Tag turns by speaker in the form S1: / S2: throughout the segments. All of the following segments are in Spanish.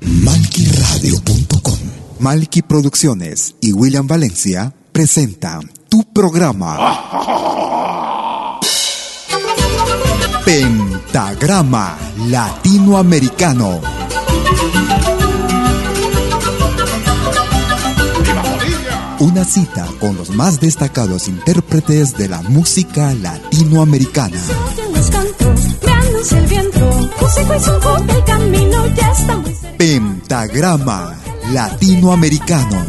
S1: Malquiradio.com Malqui Producciones y William Valencia presentan tu programa. Pentagrama Latinoamericano. Una cita con los más destacados intérpretes de la música latinoamericana. Pentagrama Latinoamericano.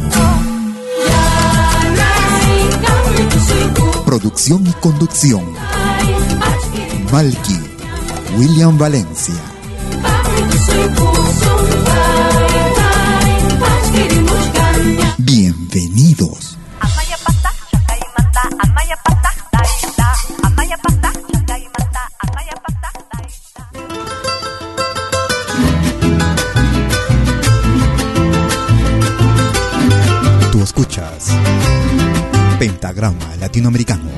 S1: Producción y conducción. Malky, William Valencia. Bienvenidos. Escuchas Pentagrama Latinoamericano.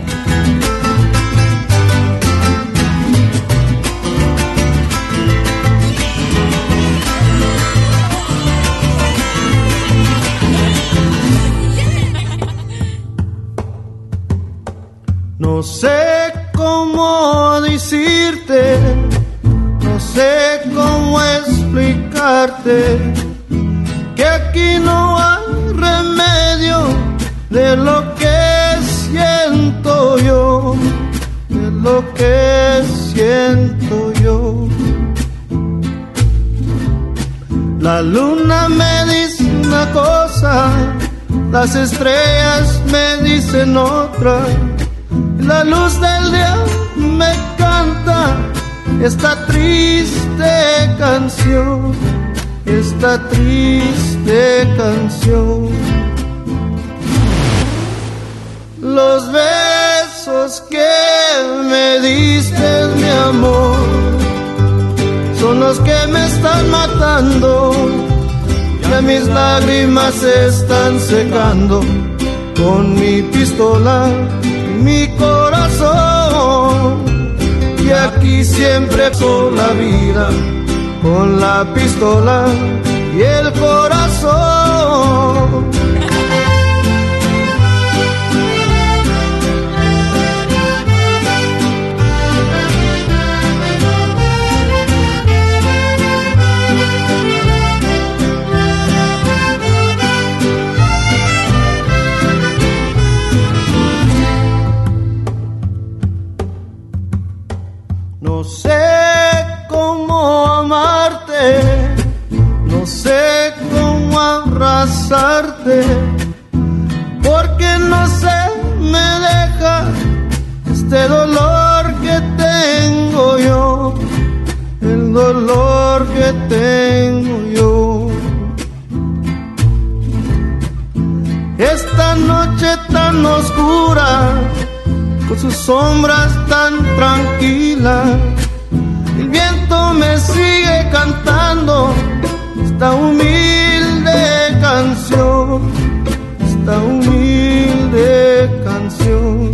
S2: No sé cómo decirte, no sé cómo explicarte que aquí no de lo que siento yo, de lo que siento yo. La luna me dice una cosa, las estrellas me dicen otra. La luz del día me canta esta triste canción, esta triste canción. Los besos que me diste, mi amor, son los que me están matando. Ya mis lágrimas se están secando con mi pistola mi corazón. Y aquí siempre con la vida, con la pistola y el corazón. Porque no sé, me deja este dolor que tengo yo, el dolor que tengo yo. Esta noche tan oscura con sus sombras tan tranquilas. El viento me sigue cantando esta humilde canción, esta humilde canción.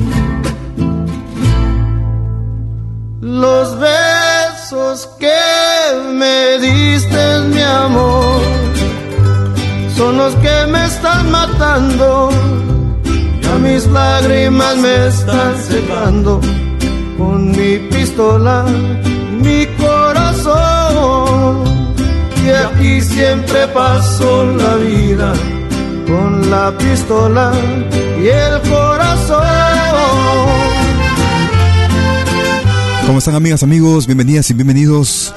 S2: Los besos que me diste, mi amor, son los que me están matando ya mis lágrimas me están secando con mi pistola, Y siempre paso la vida con la pistola y el corazón.
S1: ¿Cómo están amigas, amigos? Bienvenidas y bienvenidos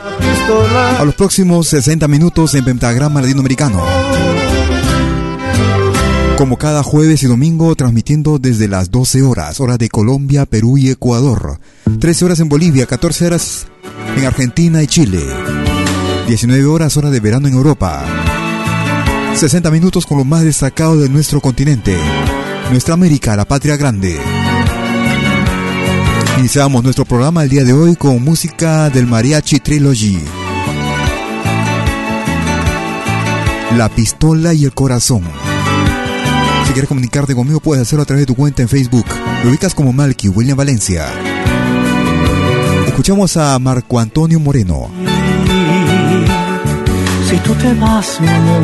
S1: a los próximos 60 minutos en Pentagrama Latinoamericano. Como cada jueves y domingo, transmitiendo desde las 12 horas, hora de Colombia, Perú y Ecuador. 13 horas en Bolivia, 14 horas en Argentina y Chile. 19 horas hora de verano en Europa. 60 minutos con lo más destacado de nuestro continente. Nuestra América, la patria grande. Iniciamos nuestro programa el día de hoy con música del Mariachi Trilogy. La pistola y el corazón. Si quieres comunicarte conmigo puedes hacerlo a través de tu cuenta en Facebook. Lo ubicas como Malky William Valencia. Escuchamos a Marco Antonio Moreno.
S3: Si tú te vas, mi amor,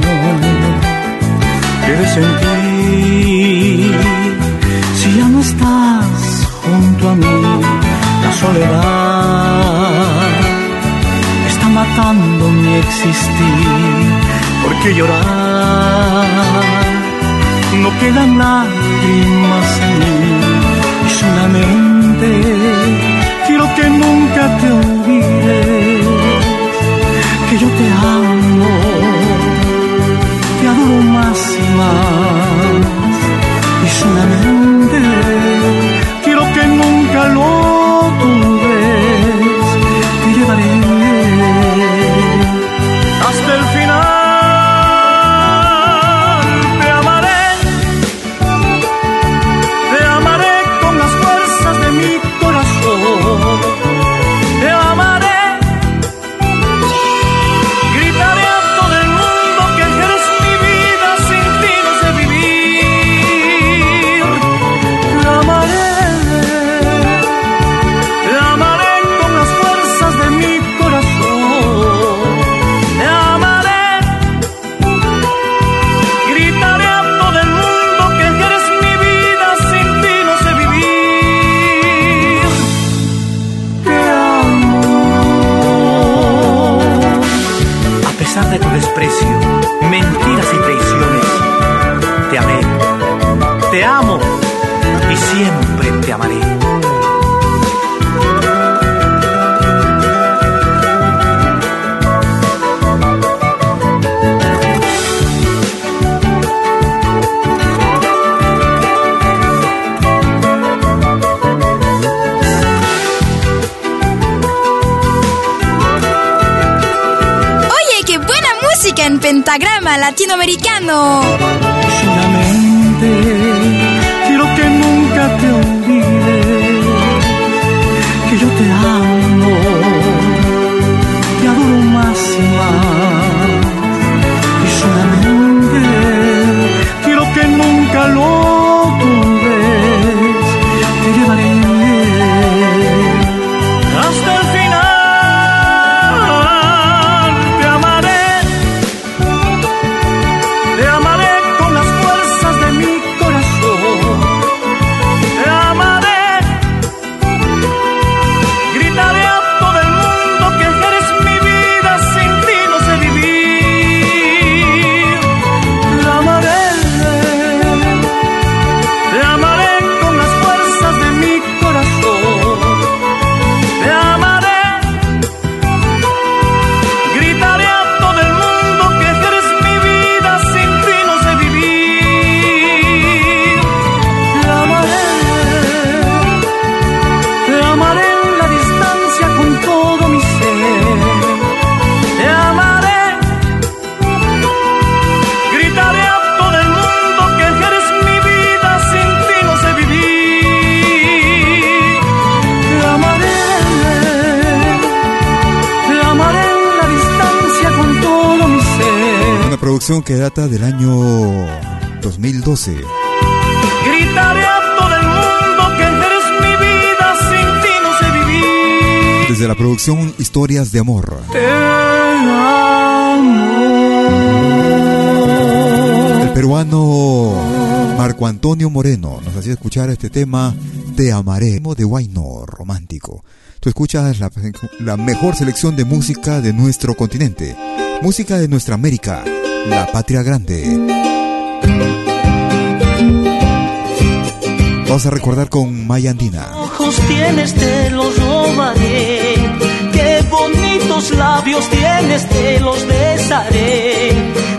S3: ¿qué sentir? Si ya no estás junto a mí, la soledad está matando mi existir. ¿Por qué llorar? no quedan lágrimas en mí y solamente quiero que nunca te olvides que yo te amo, te adoro más y más. Y solamente que
S1: data del año 2012.
S3: Gritaré a todo el mundo que eres mi vida, sin ti no sé vivir.
S1: Desde la producción Historias de Amor. El peruano Marco Antonio Moreno nos hacía escuchar este tema Te amaré de Guayno romántico. Tú escuchas la, la mejor selección de música de nuestro continente, música de nuestra América la patria grande. Vamos a recordar con Maya Andina.
S4: Ojos tienes, te los robaré. Qué bonitos labios tienes, te los besaré.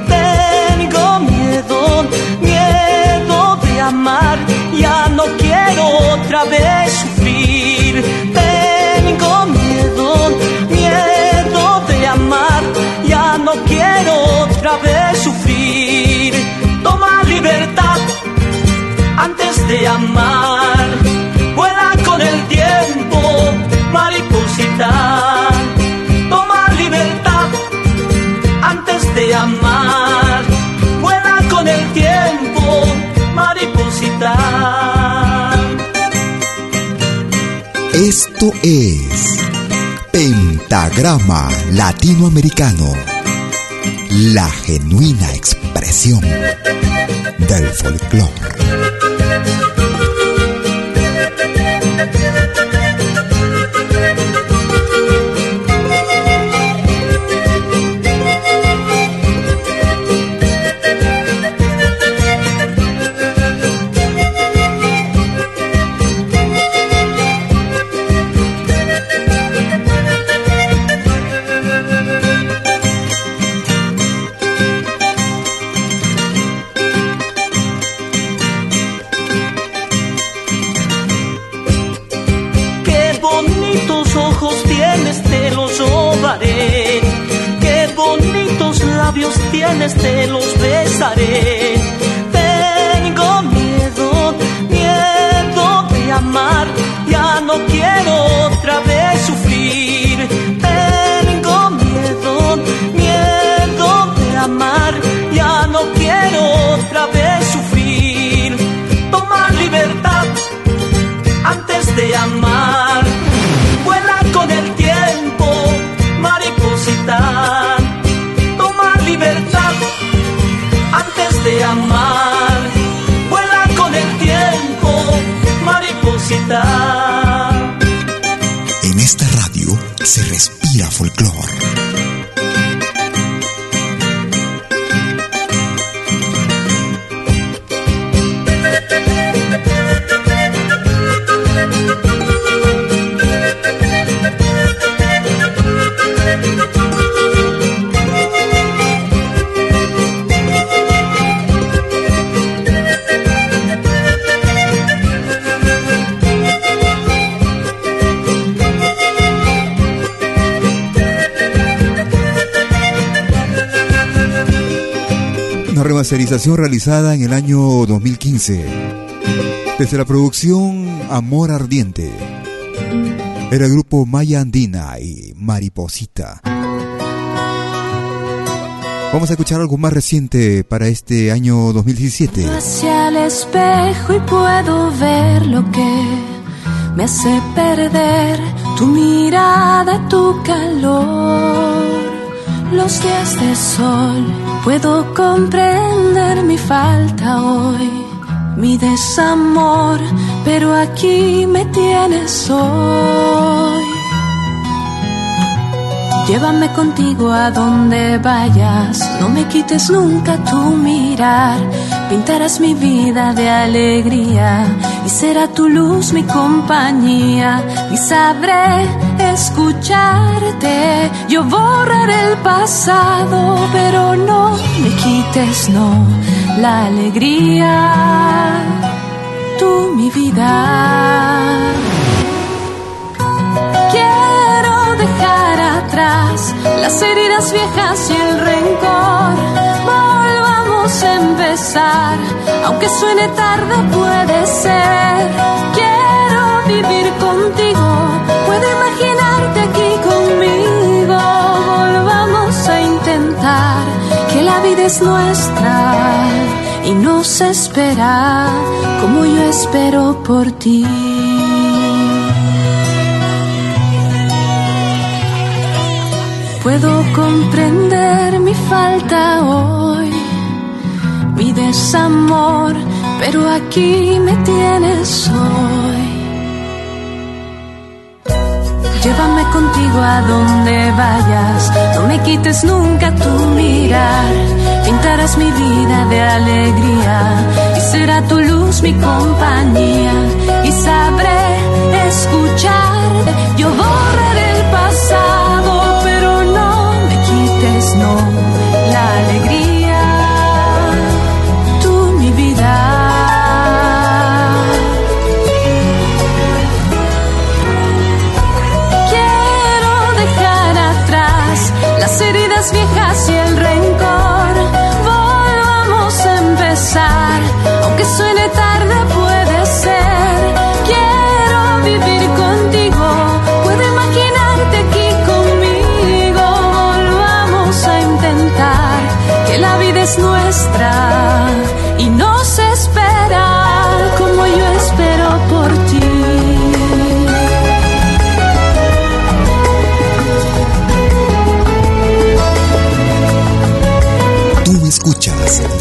S4: Tengo miedo, miedo de amar. Ya no quiero otra vez de amar.
S5: Vuela con el tiempo, mariposita. Toma libertad antes de amar. Vuela con el tiempo, mariposita.
S1: Esto es Pentagrama Latinoamericano, la genuina expresión del folclore.
S5: Qué
S1: Realizada en el año 2015. Desde la producción Amor Ardiente. Era el grupo Maya Andina y Mariposita. Vamos a escuchar algo más reciente para este año 2017.
S6: Hacia el espejo y puedo ver lo que me hace perder tu mirada, tu calor. Los días de sol puedo comprender mi falta hoy, mi desamor, pero aquí me tienes hoy. Llévame contigo a donde vayas, no me quites nunca tu mirar. Pintarás mi vida de alegría y será tu luz mi compañía. Y sabré escucharte. Yo borraré el pasado, pero no me quites, no, la alegría. Tú mi vida. Dejar atrás las heridas viejas y el rencor. Volvamos a empezar, aunque suene tarde puede ser. Quiero vivir contigo, puedo imaginarte aquí conmigo. Volvamos a intentar que la vida es nuestra y nos espera como yo espero por ti. Puedo comprender mi falta hoy, mi desamor, pero aquí me tienes hoy. Llévame contigo a donde vayas, no me quites nunca tu mirar. Pintarás mi vida de alegría y será tu luz mi compañía. Y sabré escucharte, yo borraré el pasado, Tú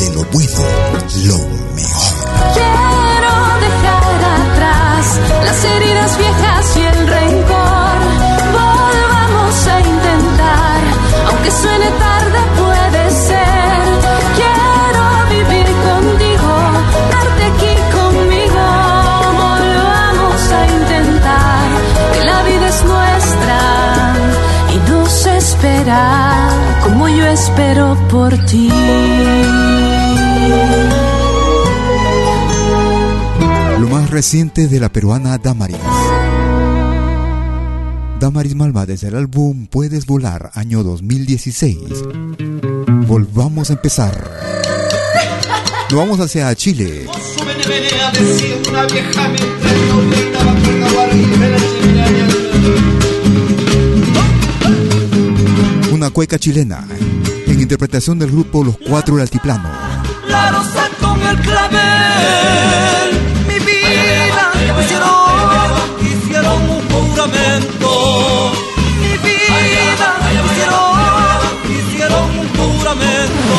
S6: espero por ti.
S1: Lo más reciente de la peruana Damaris. Damaris Malva desde el álbum Puedes Volar, año 2016. Volvamos a empezar. Nos vamos hacia Chile.
S2: una
S1: cueca chilena, en interpretación del grupo Los Cuatro del Altiplano.
S4: La rosa con el clavel, mi vida hicieron, hicieron un juramento. Mi vida hicieron, hicieron un juramento.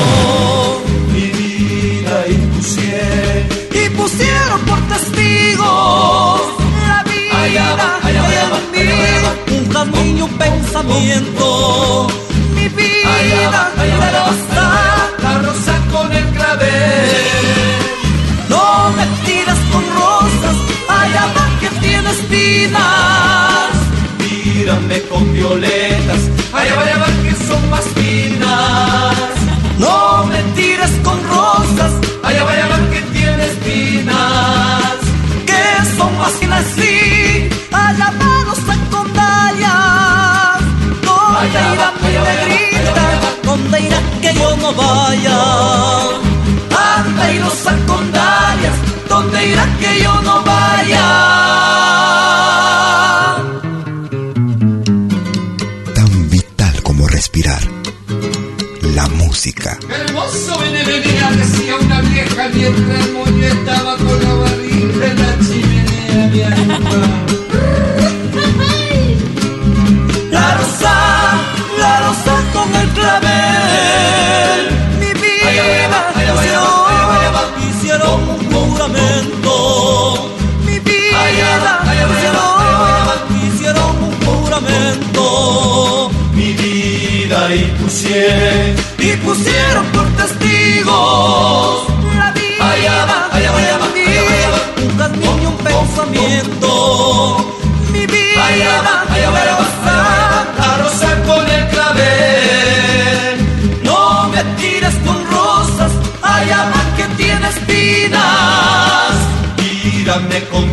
S4: Mi vida impusieron, y pusieron por testigos la vida en mí, un camino y un pensamiento. Mi vida, espinas. Mírame con violetas, allá va, allá va que son más finas. No me tires con rosas, allá va, allá va que tiene espinas. Que son más finas, sí, allá va los secundarias. ¿Dónde irá mi negrita? ¿Dónde irá que yo no vaya? Anda y los secundarias, ¿dónde irá que yo no vaya?
S2: Hermoso venía, decía una vieja mientras el moño estaba con la barriga en la chimenea arriba.
S4: Y pusieron, y pusieron por testigos. La vida mí, un camino y un pensamiento. Mi vida,
S2: con el clavel.
S4: no me tires con rosas, allá va que tiene espinas.
S2: Mírame con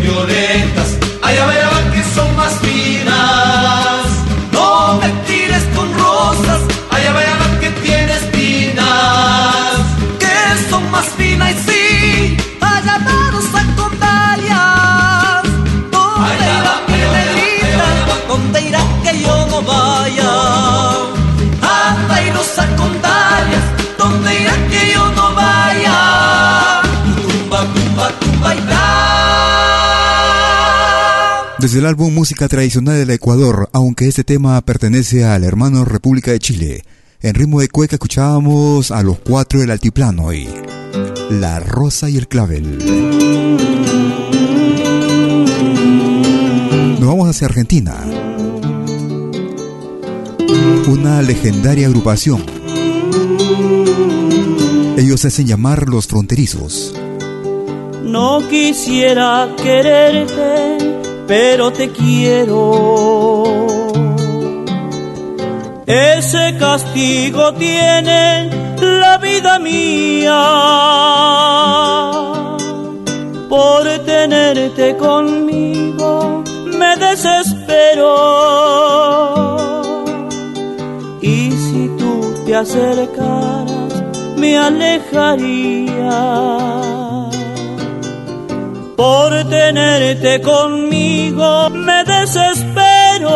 S1: Desde el álbum Música Tradicional del Ecuador, aunque este tema pertenece al hermano República de Chile. En ritmo de cueca escuchábamos a los cuatro del altiplano y La Rosa y el Clavel. Nos vamos hacia Argentina. Una legendaria agrupación. Ellos se hacen llamar los fronterizos.
S5: No quisiera quererte, pero te quiero. Ese castigo tiene la vida mía por tenerte conmigo. Me desespero. Y si tú te acercaras, me alejaría por tenerte conmigo me desespero.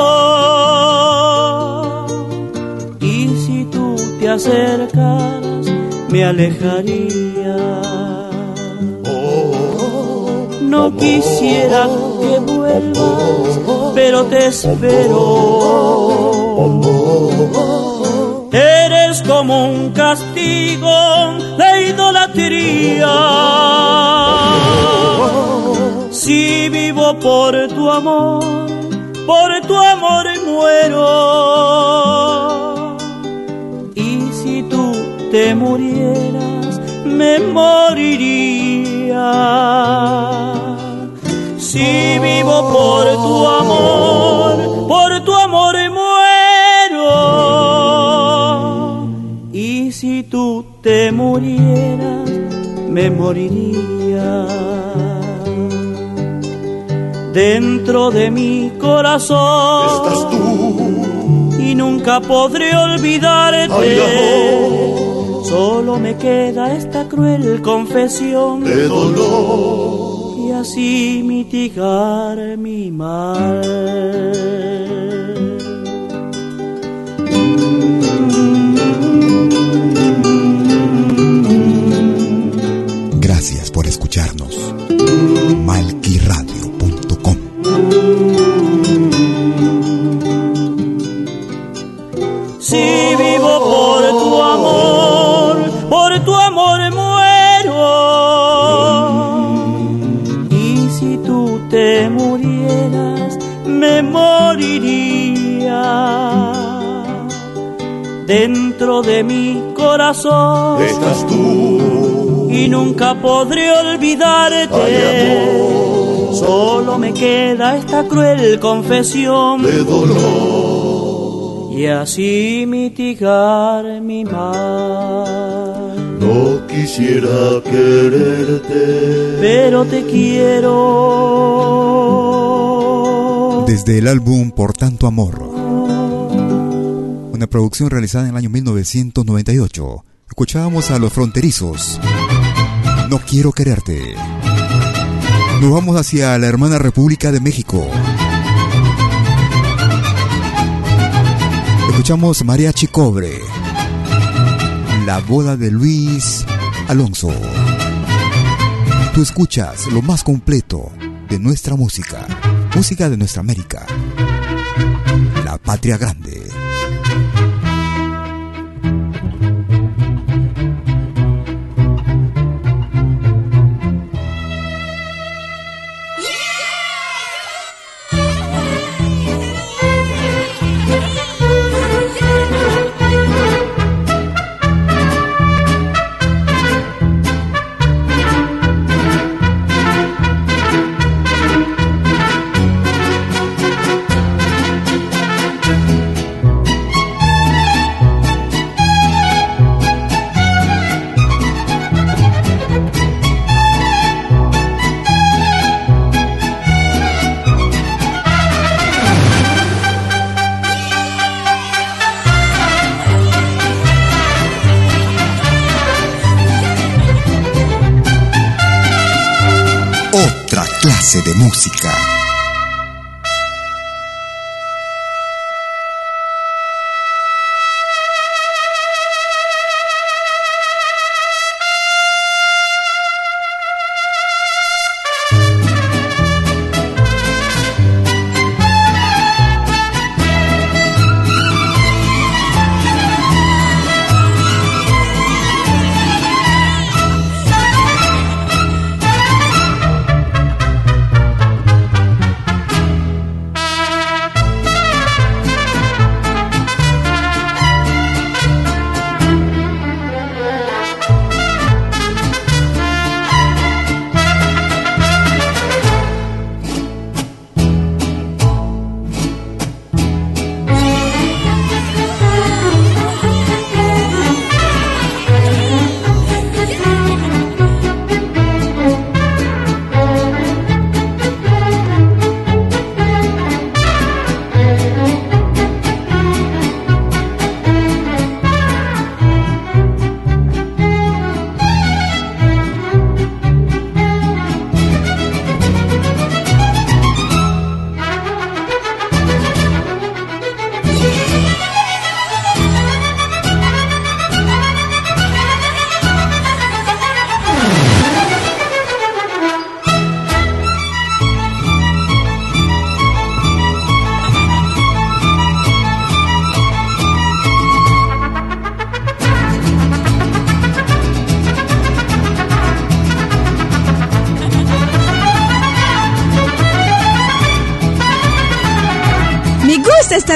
S5: Y si tú te acercaras, me alejaría. No quisiera que vuelvas, pero te espero. Eres como un castigo de idolatría. Por tu amor, por tu amor muero. Y si tú te murieras, me moriría. Si vivo por tu amor, por tu amor muero. Y si tú te murieras, me moriría. Dentro de mi corazón
S7: estás tú
S5: y nunca podré olvidarte.
S7: Ay.
S5: Solo me queda esta cruel confesión
S7: de dolor.
S5: y así mitigar mi mal.
S1: Gracias por escucharnos. Malquiradio.com
S5: Dentro de mi corazón
S7: Estás tú
S5: y nunca podré olvidarte. Solo me queda esta cruel confesión
S7: de dolor.
S5: y así mitigar mi mal.
S7: No quisiera quererte,
S5: Pero te quiero.
S1: Desde el álbum Por tanto amor. Una producción realizada en el año 1998. Escuchábamos a los fronterizos. No quiero quererte. Nos vamos hacia la hermana República de México. Escuchamos Mariachi Cobre. La boda de Luis Alonso. Tú escuchas lo más completo de nuestra música. Música de nuestra América. La patria grande.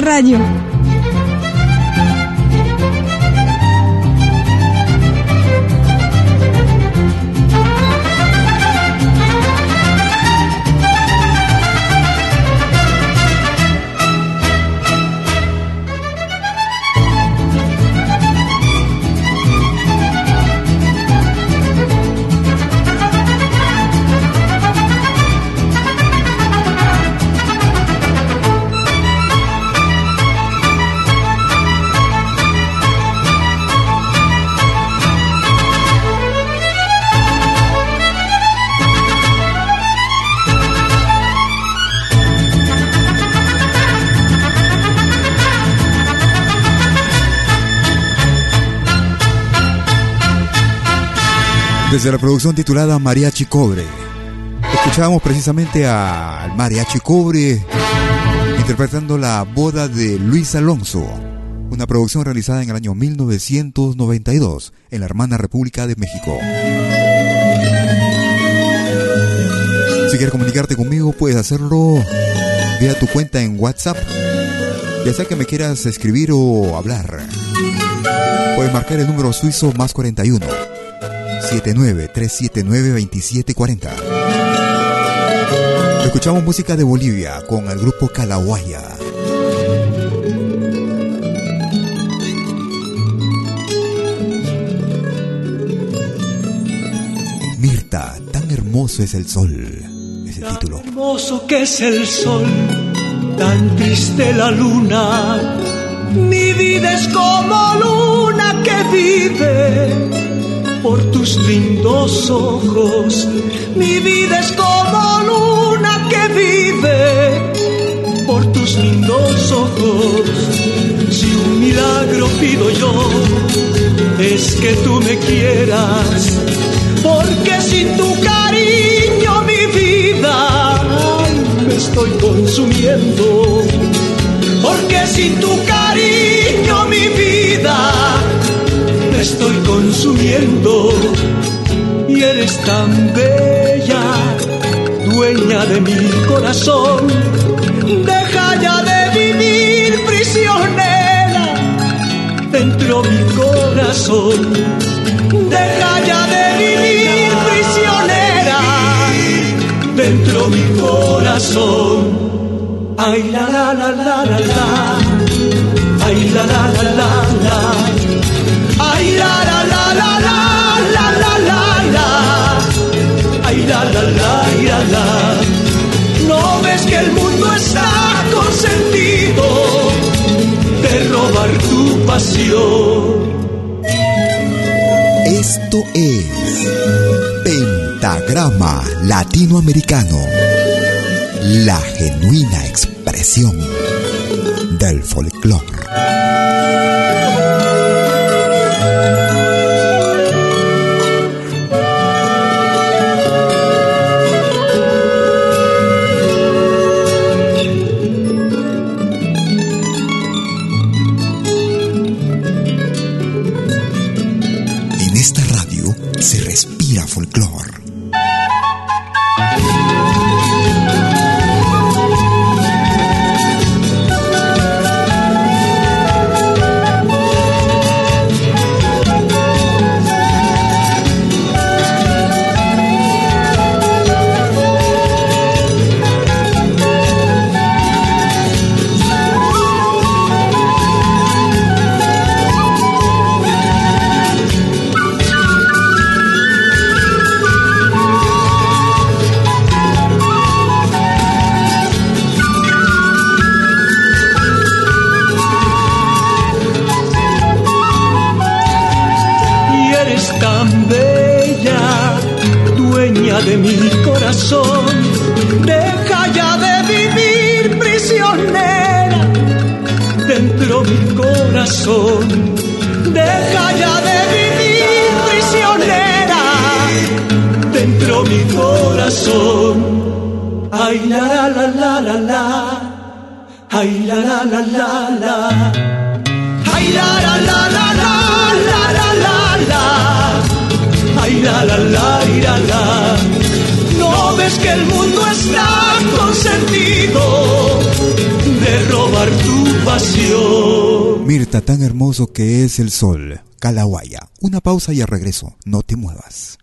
S8: Rayo.
S1: Desde la producción titulada Mariachi Cobre. Escuchábamos precisamente al Mariachi Cobre interpretando la boda de Luis Alonso, una producción realizada en el año 1992 en la hermana República de México. Si quieres comunicarte conmigo, puedes hacerlo vía tu cuenta en WhatsApp, ya sea que me quieras escribir o hablar. Puedes marcar el número suizo más 41 79-379-2740. Escuchamos música de Bolivia con el grupo Calahuaya. Mirta, tan hermoso es el sol. Es el título.
S3: hermoso que es el sol, tan triste la luna. Mi vida es como luna que vive por tus lindos ojos. Mi vida es como luna que vive por tus lindos ojos. Si un milagro pido yo, es que tú me quieras, porque sin tu cariño mi vida me estoy consumiendo. Porque sin tu cariño estoy consumiendo y eres tan bella, dueña de mi corazón. Deja ya de vivir prisionera dentro mi corazón. Deja ya de vivir prisionera dentro mi corazón. Ay la la la la la la, ay la la la la la. Ay, la la la la la la la la la. Ay, la la la la la. No ves que el mundo está consentido de robar tu pasión.
S1: Esto es Pentagrama Latinoamericano, la genuina expresión del folclore.
S9: Mirta, tan hermoso que es el sol. Calahuaya. Una pausa y al regreso. No te muevas.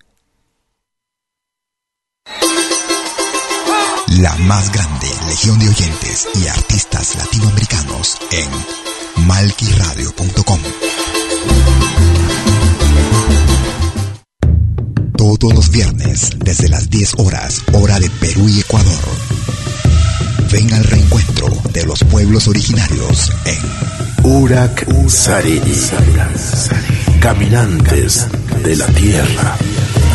S1: La más grande legión de oyentes y artistas latinoamericanos en malquiradio.com. Todos los viernes, desde las 10 horas, hora de Perú y Ecuador. Ven al reencuentro de los pueblos originarios en
S7: Urak Sariri. Caminantes de la Tierra.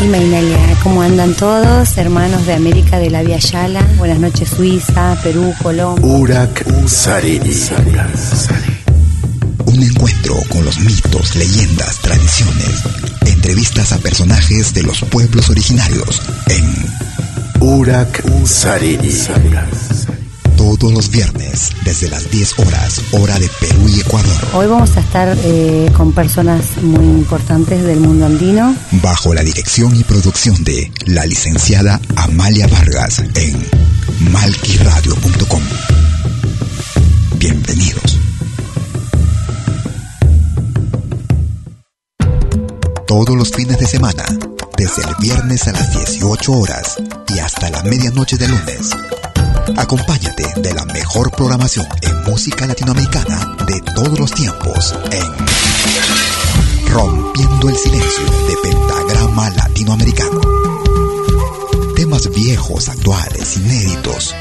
S10: Imainalia, ¿cómo andan todos? Hermanos de América de la Vía Yala. Buenas noches, Suiza, Perú, Colombia.
S7: Urak Sariri.
S1: Un encuentro con los mitos, leyendas, tradiciones, entrevistas a personajes de los pueblos originarios en
S7: Urak Sariri.
S1: Todos los viernes, desde las 10 horas, hora de Perú y Ecuador.
S10: Hoy vamos a estar eh, con personas muy importantes del mundo andino.
S1: Bajo la dirección y producción de la licenciada Amalia Vargas en malquiradio.com. Bienvenidos. Todos los fines de semana, desde el viernes a las 18 horas y hasta la medianoche de lunes. Acompáñate de la mejor programación en música latinoamericana de todos los tiempos en Rompiendo el Silencio de Pentagrama Latinoamericano. Temas viejos, actuales, inéditos.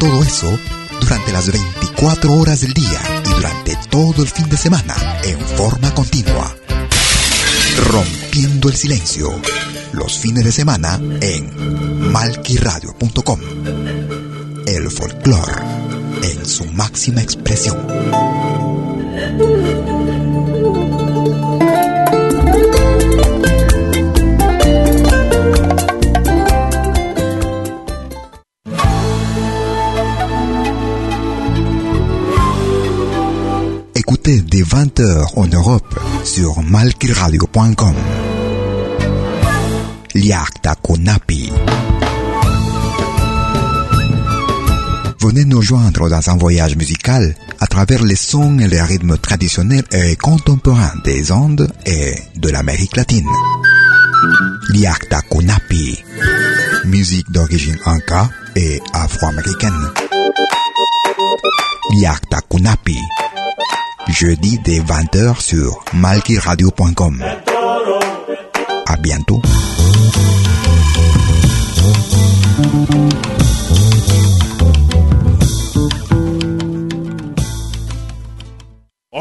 S1: Todo eso durante las 24 horas del día y durante todo el fin de semana en forma continua. Rompiendo el Silencio. Los fines de semana en malquiradio.com el folclore en su máxima expresión. Écoutez dès 20h en Europe sur malquiradio.com. Liakta Konapi. Venez nous joindre dans un voyage musical à travers les sons et les rythmes traditionnels et contemporains des Andes et de l'Amérique latine. Liakta Kunapi, musique d'origine inca et afro-américaine. Liakta Kunapi, jeudi dès 20h sur malkiradio.com. À bientôt.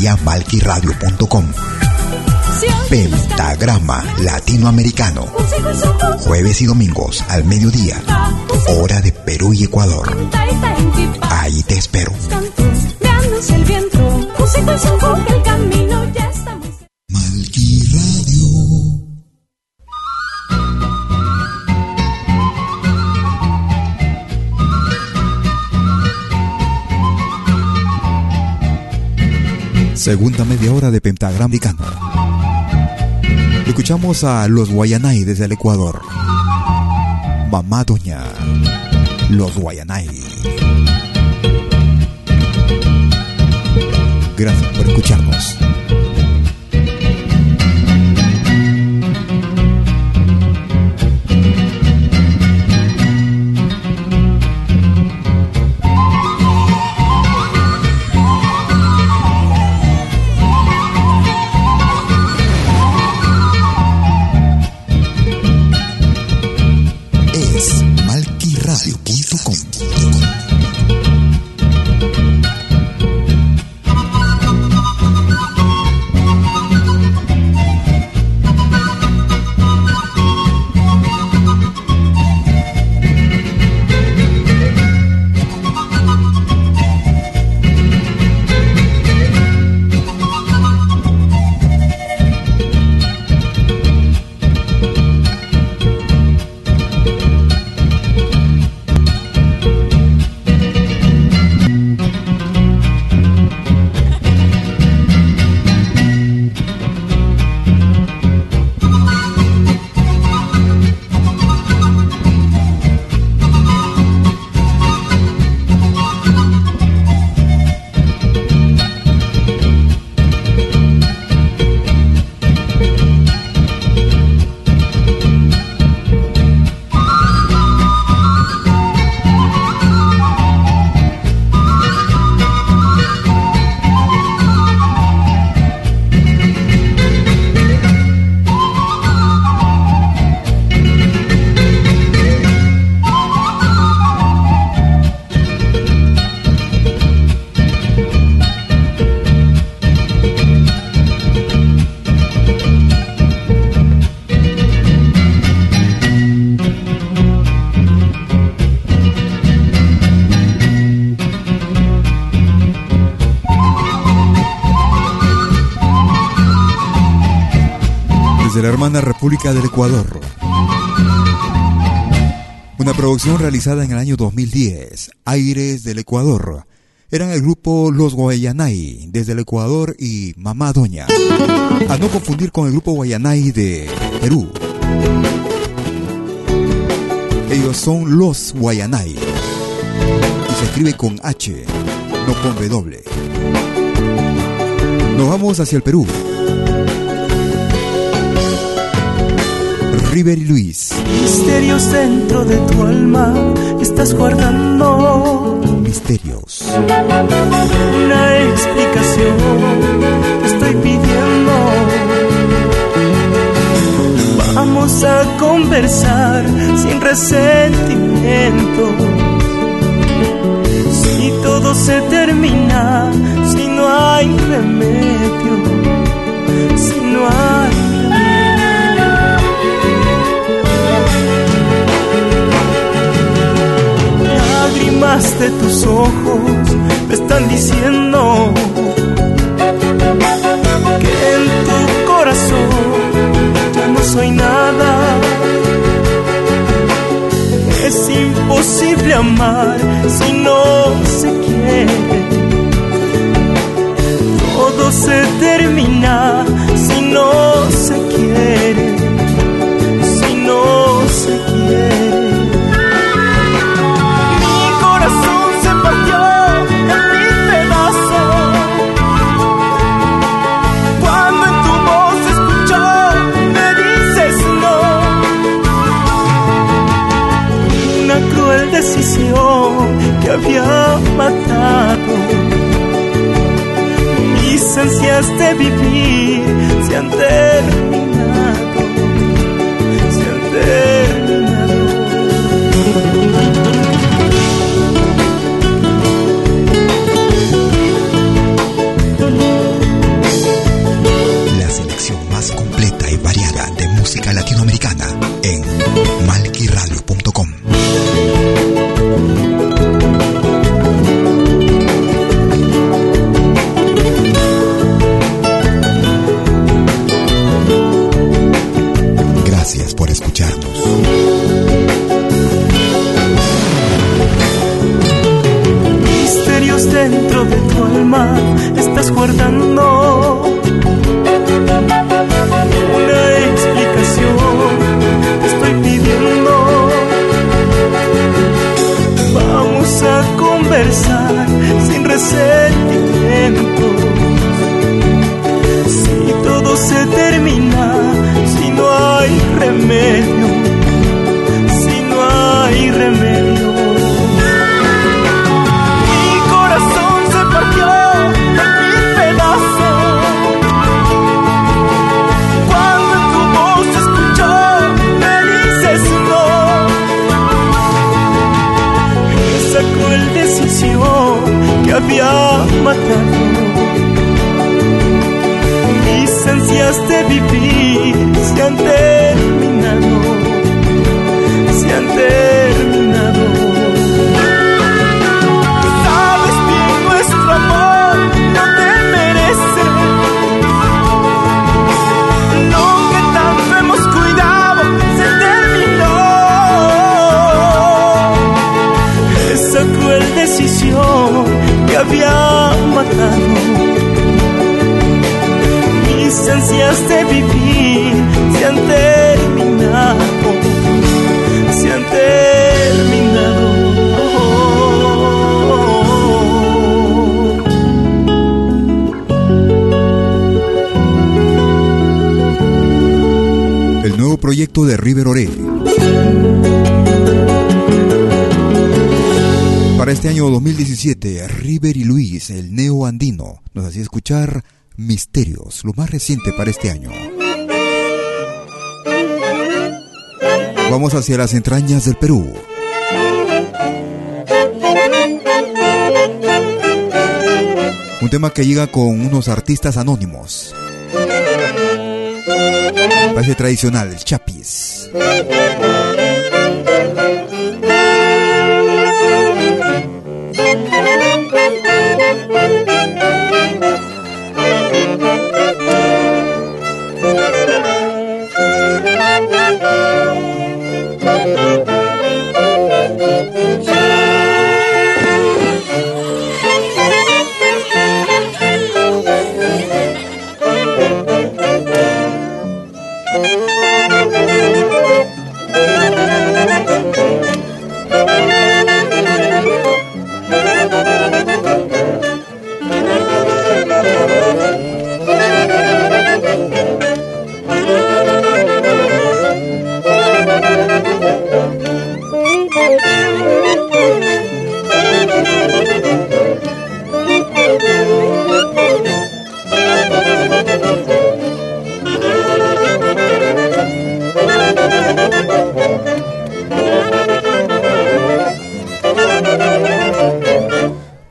S1: vía malquiradio.com. Pentagrama Latinoamericano. Jueves y domingos al mediodía. Hora de Perú y Ecuador. Ahí te espero.
S9: Segunda media hora de Pentagrama Americano. Escuchamos a los Guayanay desde el Ecuador. Mamá Doña. Los Guayanay. Gracias por escucharnos.
S1: Desde la hermana República del Ecuador. Una producción realizada en el año 2010, Aires del Ecuador. Eran el grupo Los Guayanay desde el Ecuador y Mamá Doña. A no confundir con el grupo Guayanay de Perú. Ellos son Los Guayanay. Y se escribe con H, no con W. Nos vamos hacia el Perú. River y Luis.
S11: Misterios dentro de tu alma estás guardando.
S1: Misterios.
S11: Una explicación te estoy pidiendo. Vamos a conversar sin resentimiento. Si todo se termina, si no hay remedio, si no hay de tus ojos me están diciendo que en tu corazón ya no soy nada. Es imposible amar si no se quiere. Todo se termina si no se quiere. Si no se quiere. Que había matado. Mis ansias de vivir se han terminado. Se han terminado Se han terminado
S1: El nuevo proyecto de River Ore. Para este año 2017, River y Luis, el neo andino, nos hacía escuchar Misterios, lo más reciente para este año. Vamos hacia las entrañas del Perú. Un tema que llega con unos artistas anónimos. Parece tradicional, chapis.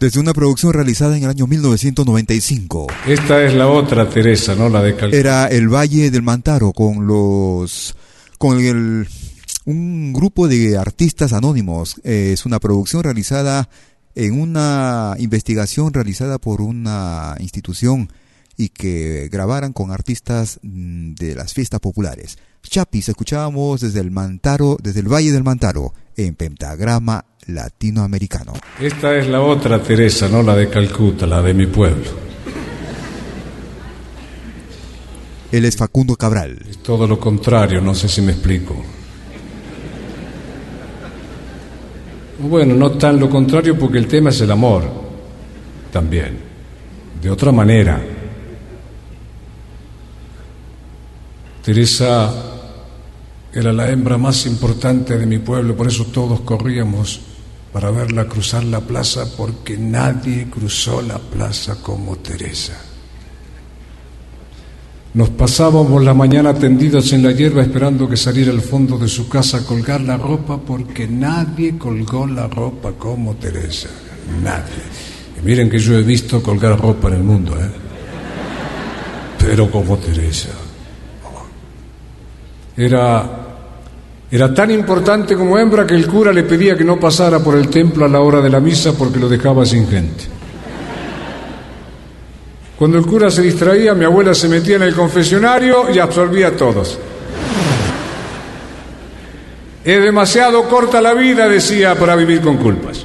S1: Desde una producción realizada en el año 1995.
S12: Esta es la otra Teresa, ¿no? La de Calcuta.
S1: Era el Valle del Mantaro con los con el un grupo de artistas anónimos. Eh, es una producción realizada en una investigación realizada por una institución y que grabaran con artistas mm, de las fiestas populares. Chapis escuchábamos desde el Mantaro, desde el Valle del Mantaro, en pentagrama latinoamericano.
S12: Esta es la otra Teresa, no la de Calcuta, la de mi pueblo.
S1: Él es Facundo Cabral.
S12: Es todo lo contrario, no sé si me explico. Bueno, no tan lo contrario porque el tema es el amor, también, de otra manera. Teresa era la hembra más importante de mi pueblo, por eso todos corríamos para verla cruzar la plaza, porque nadie cruzó la plaza como Teresa. Nos pasábamos la mañana tendidos en la hierba esperando que saliera al fondo de su casa a colgar la ropa, porque nadie colgó la ropa como Teresa. Nadie. Y miren que yo he visto colgar ropa en el mundo, ¿eh? Pero como Teresa. Era era tan importante como hembra que el cura le pedía que no pasara por el templo a la hora de la misa porque lo dejaba sin gente. Cuando el cura se distraía, mi abuela se metía en el confesionario y absorbía a todos. Es demasiado corta la vida, decía, para vivir con culpas.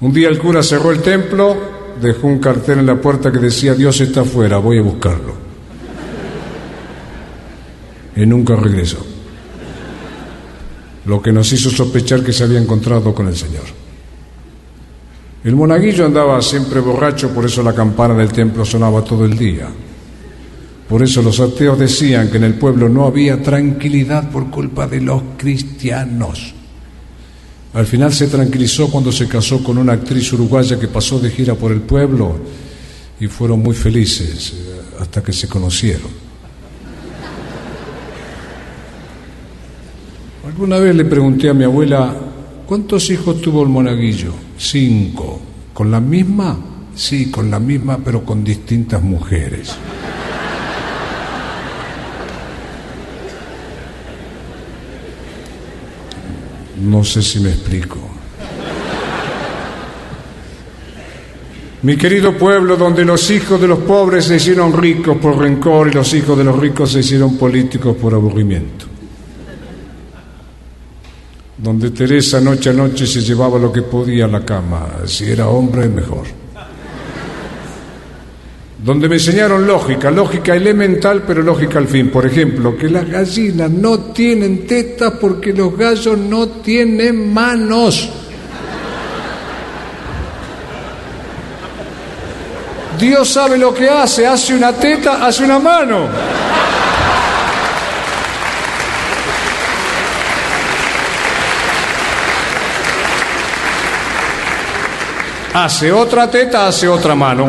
S12: Un día el cura cerró el templo, dejó un cartel en la puerta que decía, Dios está afuera, voy a buscarlo. Y nunca regresó lo que nos hizo sospechar que se había encontrado con el Señor. El monaguillo andaba siempre borracho, por eso la campana del templo sonaba todo el día. Por eso los ateos decían que en el pueblo no había tranquilidad por culpa de los cristianos. Al final se tranquilizó cuando se casó con una actriz uruguaya que pasó de gira por el pueblo y fueron muy felices eh, hasta que se conocieron. Alguna vez le pregunté a mi abuela, ¿cuántos hijos tuvo el monaguillo? Cinco. ¿Con la misma? Sí, con la misma, pero con distintas mujeres. No sé si me explico. Mi querido pueblo, donde los hijos de los pobres se hicieron ricos por rencor y los hijos de los ricos se hicieron políticos por aburrimiento donde Teresa noche a noche se llevaba lo que podía a la cama, si era hombre mejor. Donde me enseñaron lógica, lógica elemental, pero lógica al fin. Por ejemplo, que las gallinas no tienen tetas porque los gallos no tienen manos. Dios sabe lo que hace, hace una teta, hace una mano. Hace otra teta, hace otra mano.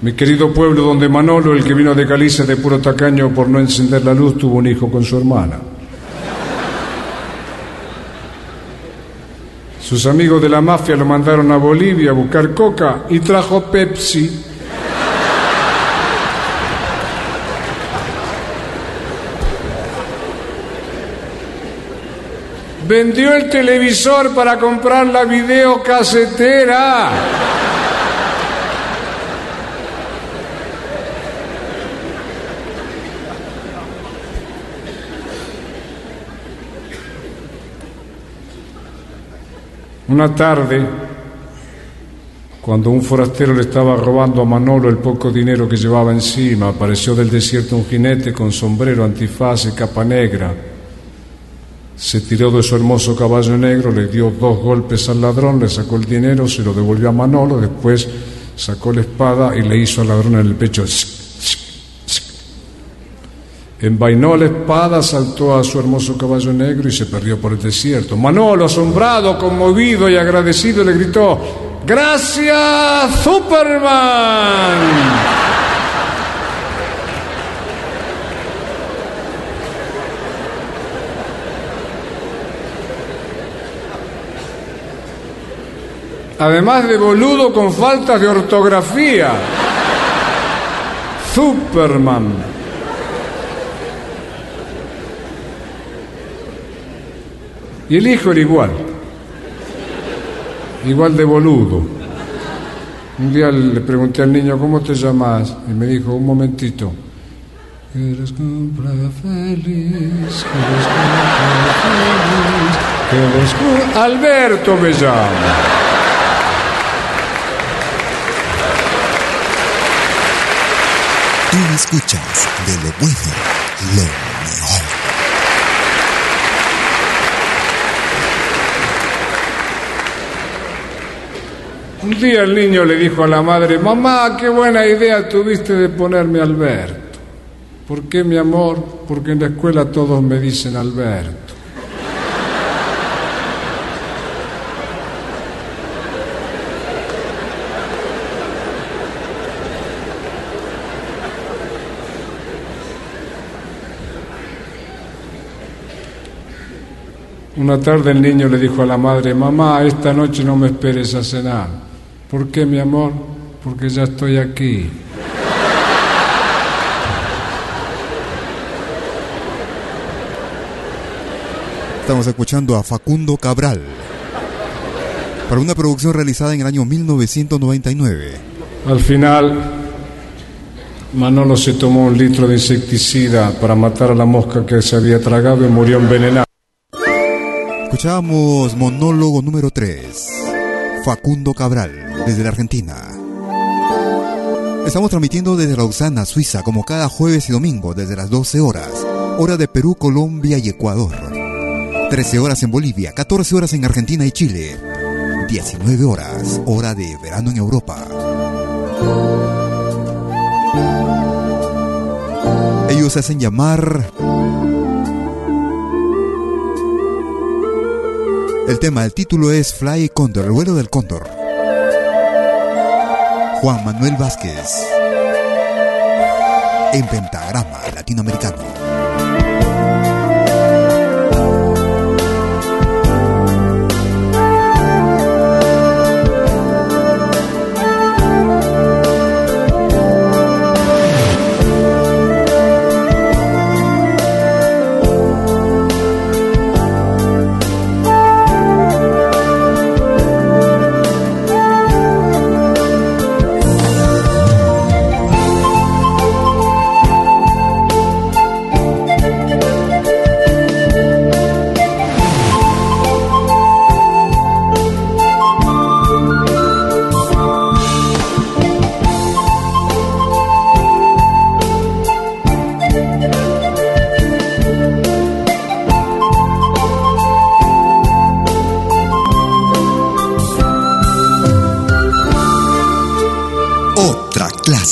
S12: Mi querido pueblo donde Manolo, el que vino de Galicia de puro tacaño por no encender la luz, tuvo un hijo con su hermana. Sus amigos de la mafia lo mandaron a Bolivia a buscar coca y trajo Pepsi. vendió el televisor para comprar la videocasetera. Una tarde, cuando un forastero le estaba robando a Manolo el poco dinero que llevaba encima, apareció del desierto un jinete con sombrero, antifaz y capa negra se tiró de su hermoso caballo negro, le dio dos golpes al ladrón, le sacó el dinero, se lo devolvió a Manolo, después sacó la espada y le hizo al ladrón en el pecho. Envainó la espada, saltó a su hermoso caballo negro y se perdió por el desierto. Manolo, asombrado, conmovido y agradecido, le gritó, Gracias, Superman. Además de boludo con faltas de ortografía. Superman. Y el hijo era igual. Igual de boludo. Un día le pregunté al niño, ¿cómo te llamas? Y me dijo, un momentito. Feliz, feliz, Alberto me llama.
S13: Tú escuchas de lo bueno, lo mejor.
S12: Un día el niño le dijo a la madre, mamá, qué buena idea tuviste de ponerme Alberto. ¿Por qué, mi amor? Porque en la escuela todos me dicen Alberto. Una tarde el niño le dijo a la madre, mamá, esta noche no me esperes a cenar. ¿Por qué, mi amor? Porque ya estoy aquí.
S1: Estamos escuchando a Facundo Cabral para una producción realizada en el año 1999.
S12: Al final, Manolo se tomó un litro de insecticida para matar a la mosca que se había tragado y murió envenenado.
S1: Escuchamos monólogo número 3. Facundo Cabral, desde la Argentina. Estamos transmitiendo desde Lausana, Suiza, como cada jueves y domingo, desde las 12 horas, hora de Perú, Colombia y Ecuador. 13 horas en Bolivia, 14 horas en Argentina y Chile. 19 horas, hora de verano en Europa. Ellos hacen llamar El tema, el título es Fly Condor, el vuelo del cóndor. Juan Manuel Vázquez. En pentagrama latinoamericano.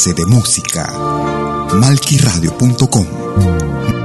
S13: De música. Malquiradio.com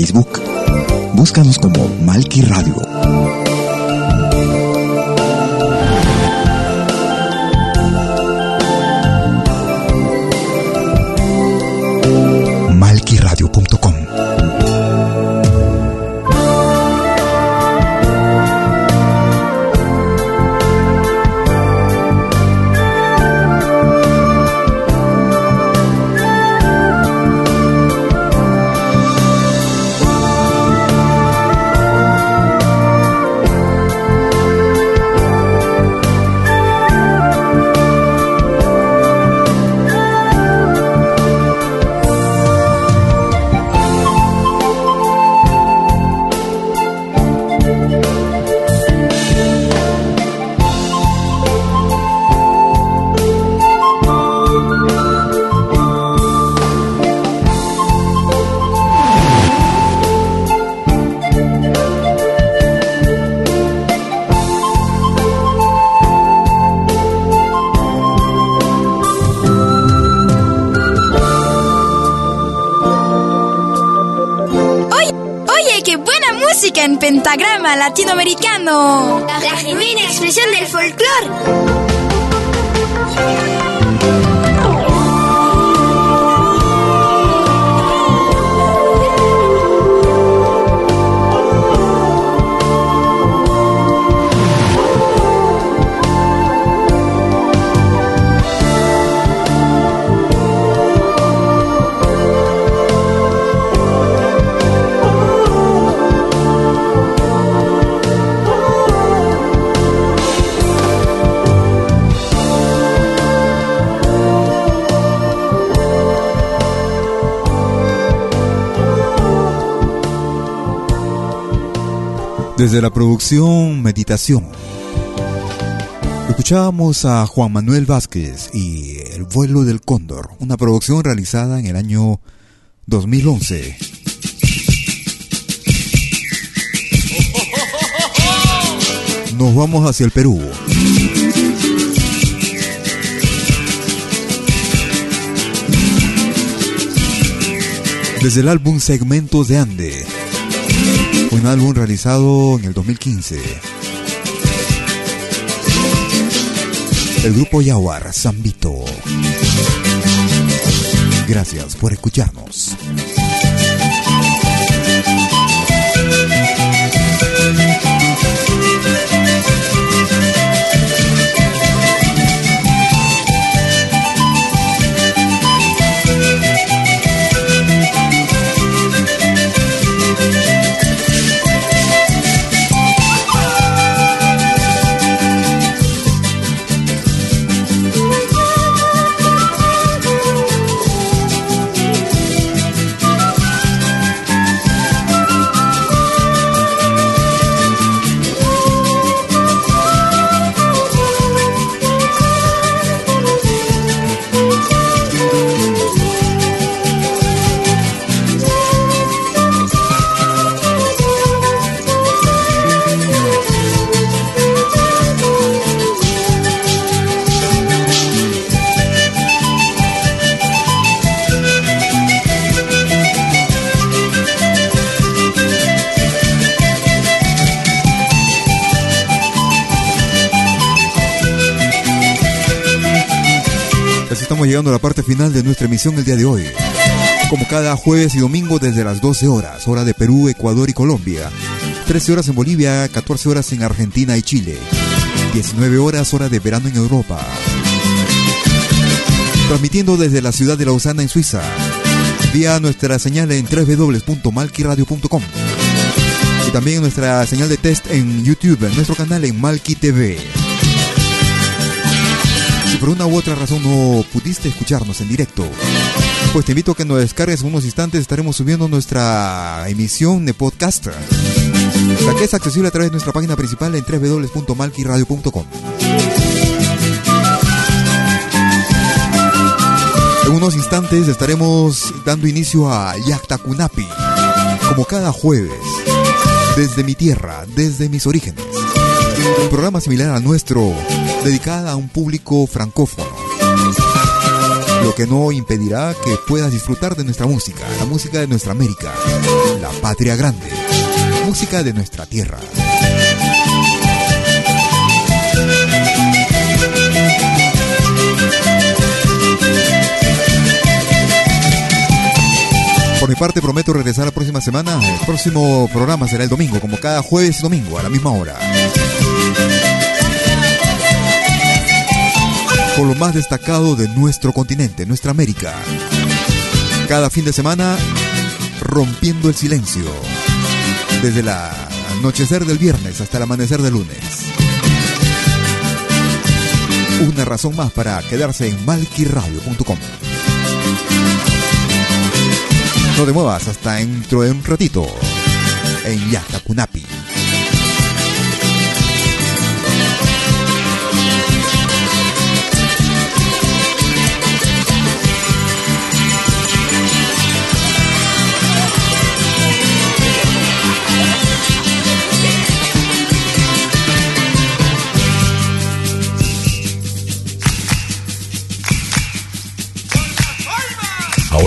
S13: Facebook. Búscanos como Malki Radio.
S14: Latinoamericano.
S15: La genuina expresión del folclore.
S1: Desde la producción Meditación, escuchábamos a Juan Manuel Vázquez y El vuelo del cóndor, una producción realizada en el año 2011. Nos vamos hacia el Perú. Desde el álbum Segmentos de Ande un álbum realizado en el 2015. El grupo Yaguar Zambito. Gracias por escucharnos. Parte final de nuestra emisión el día de hoy. Como cada jueves y domingo desde las 12 horas, hora de Perú, Ecuador y Colombia. 13 horas en Bolivia, 14 horas en Argentina y Chile. 19 horas, hora de verano en Europa. Transmitiendo desde la ciudad de Lausana en Suiza. Vía nuestra señal en www.malquiradio.com. Y también nuestra señal de test en YouTube, en nuestro canal en Malki TV por una u otra razón no pudiste escucharnos en directo, pues te invito a que nos descargues en unos instantes. Estaremos subiendo nuestra emisión de podcast, la que es accesible a través de nuestra página principal en www.malquiradio.com. En unos instantes estaremos dando inicio a Kunapi, como cada jueves, desde mi tierra, desde mis orígenes. Un programa similar al nuestro dedicada a un público francófono. Lo que no impedirá que puedas disfrutar de nuestra música, la música de nuestra América, la patria grande, música de nuestra tierra. Por mi parte prometo regresar la próxima semana. El próximo programa será el domingo, como cada jueves y domingo, a la misma hora. Con lo más destacado de nuestro continente, nuestra América. Cada fin de semana, rompiendo el silencio. Desde el anochecer del viernes hasta el amanecer del lunes. Una razón más para quedarse en malquiradio.com. No te muevas hasta dentro de un ratito en Yatacunapi.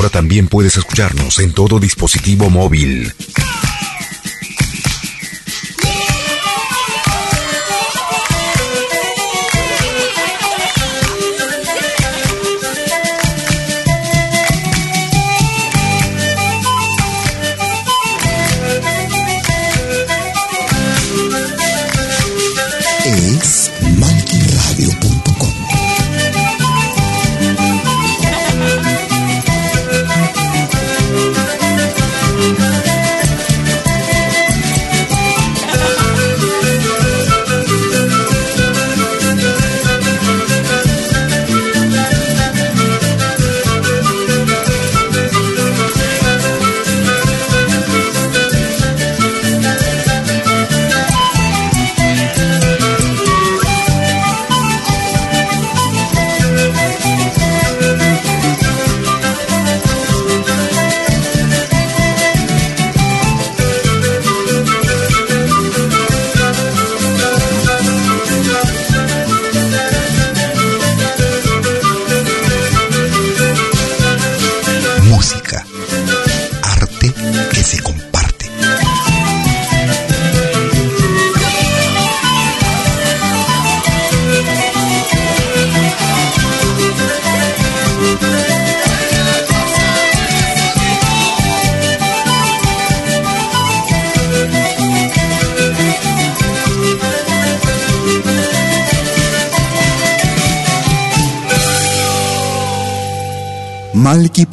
S16: Ahora también puedes escucharnos en todo dispositivo móvil.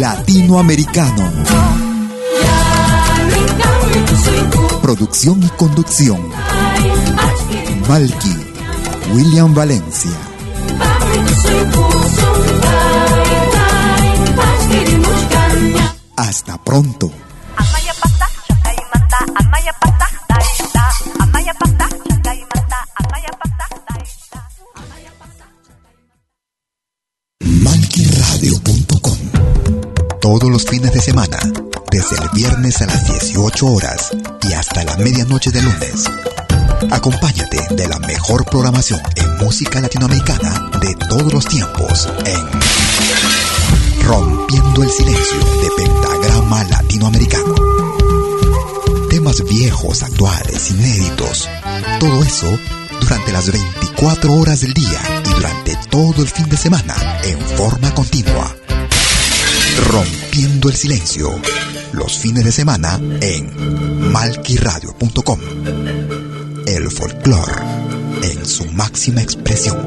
S1: Latinoamericano. Producción y conducción. Malky, William Valencia. Todos los fines de semana, desde el viernes a las 18 horas y hasta la medianoche de lunes. Acompáñate de la mejor programación en música latinoamericana de todos los tiempos en Rompiendo el Silencio de Pentagrama Latinoamericano. Temas viejos, actuales, inéditos. Todo eso durante las 24 horas del día y durante todo el fin de semana en forma continua. Rompiendo el silencio. Los fines de semana en malquiradio.com. El folclore en su máxima expresión.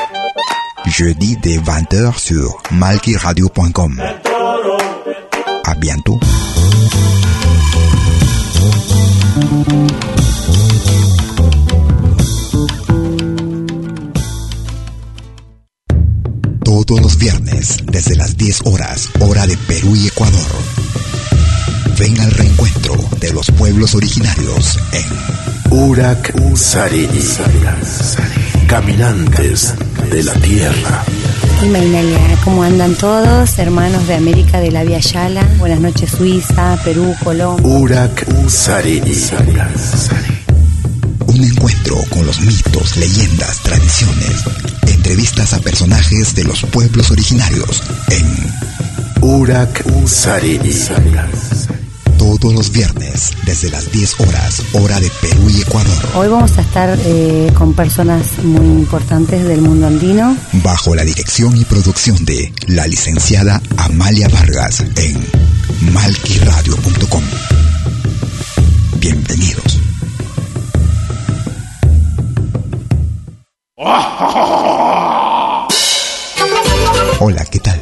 S1: Jeudi dès 20h sur malkiradio.com. À bientôt. Todos los viernes, desde las 10 horas, hora de Perú y Ecuador. Ven al reencuentro de los pueblos originarios en
S7: Urak Sariri. Caminantes de la tierra.
S10: Imaginalia, ¿cómo andan todos? Hermanos de América de la Vía Yala. Buenas noches, Suiza, Perú, Colombia.
S7: Urak Sariri.
S1: Un encuentro con los mitos, leyendas, tradiciones. Entrevistas a personajes de los pueblos originarios en
S7: Urak Sariri.
S1: Todos los viernes, desde las 10 horas, hora de Perú y Ecuador.
S10: Hoy vamos a estar eh, con personas muy importantes del mundo andino.
S1: Bajo la dirección y producción de la licenciada Amalia Vargas en malquiradio.com. Bienvenidos. Hola, ¿qué tal?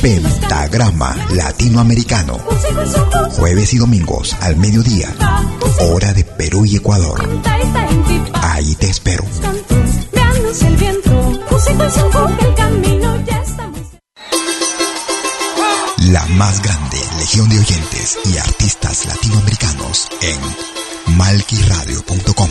S1: Pentagrama Latinoamericano. Jueves y domingos al mediodía. Hora de Perú y Ecuador. Ahí te espero. La más grande legión de oyentes y artistas latinoamericanos en malquiradio.com.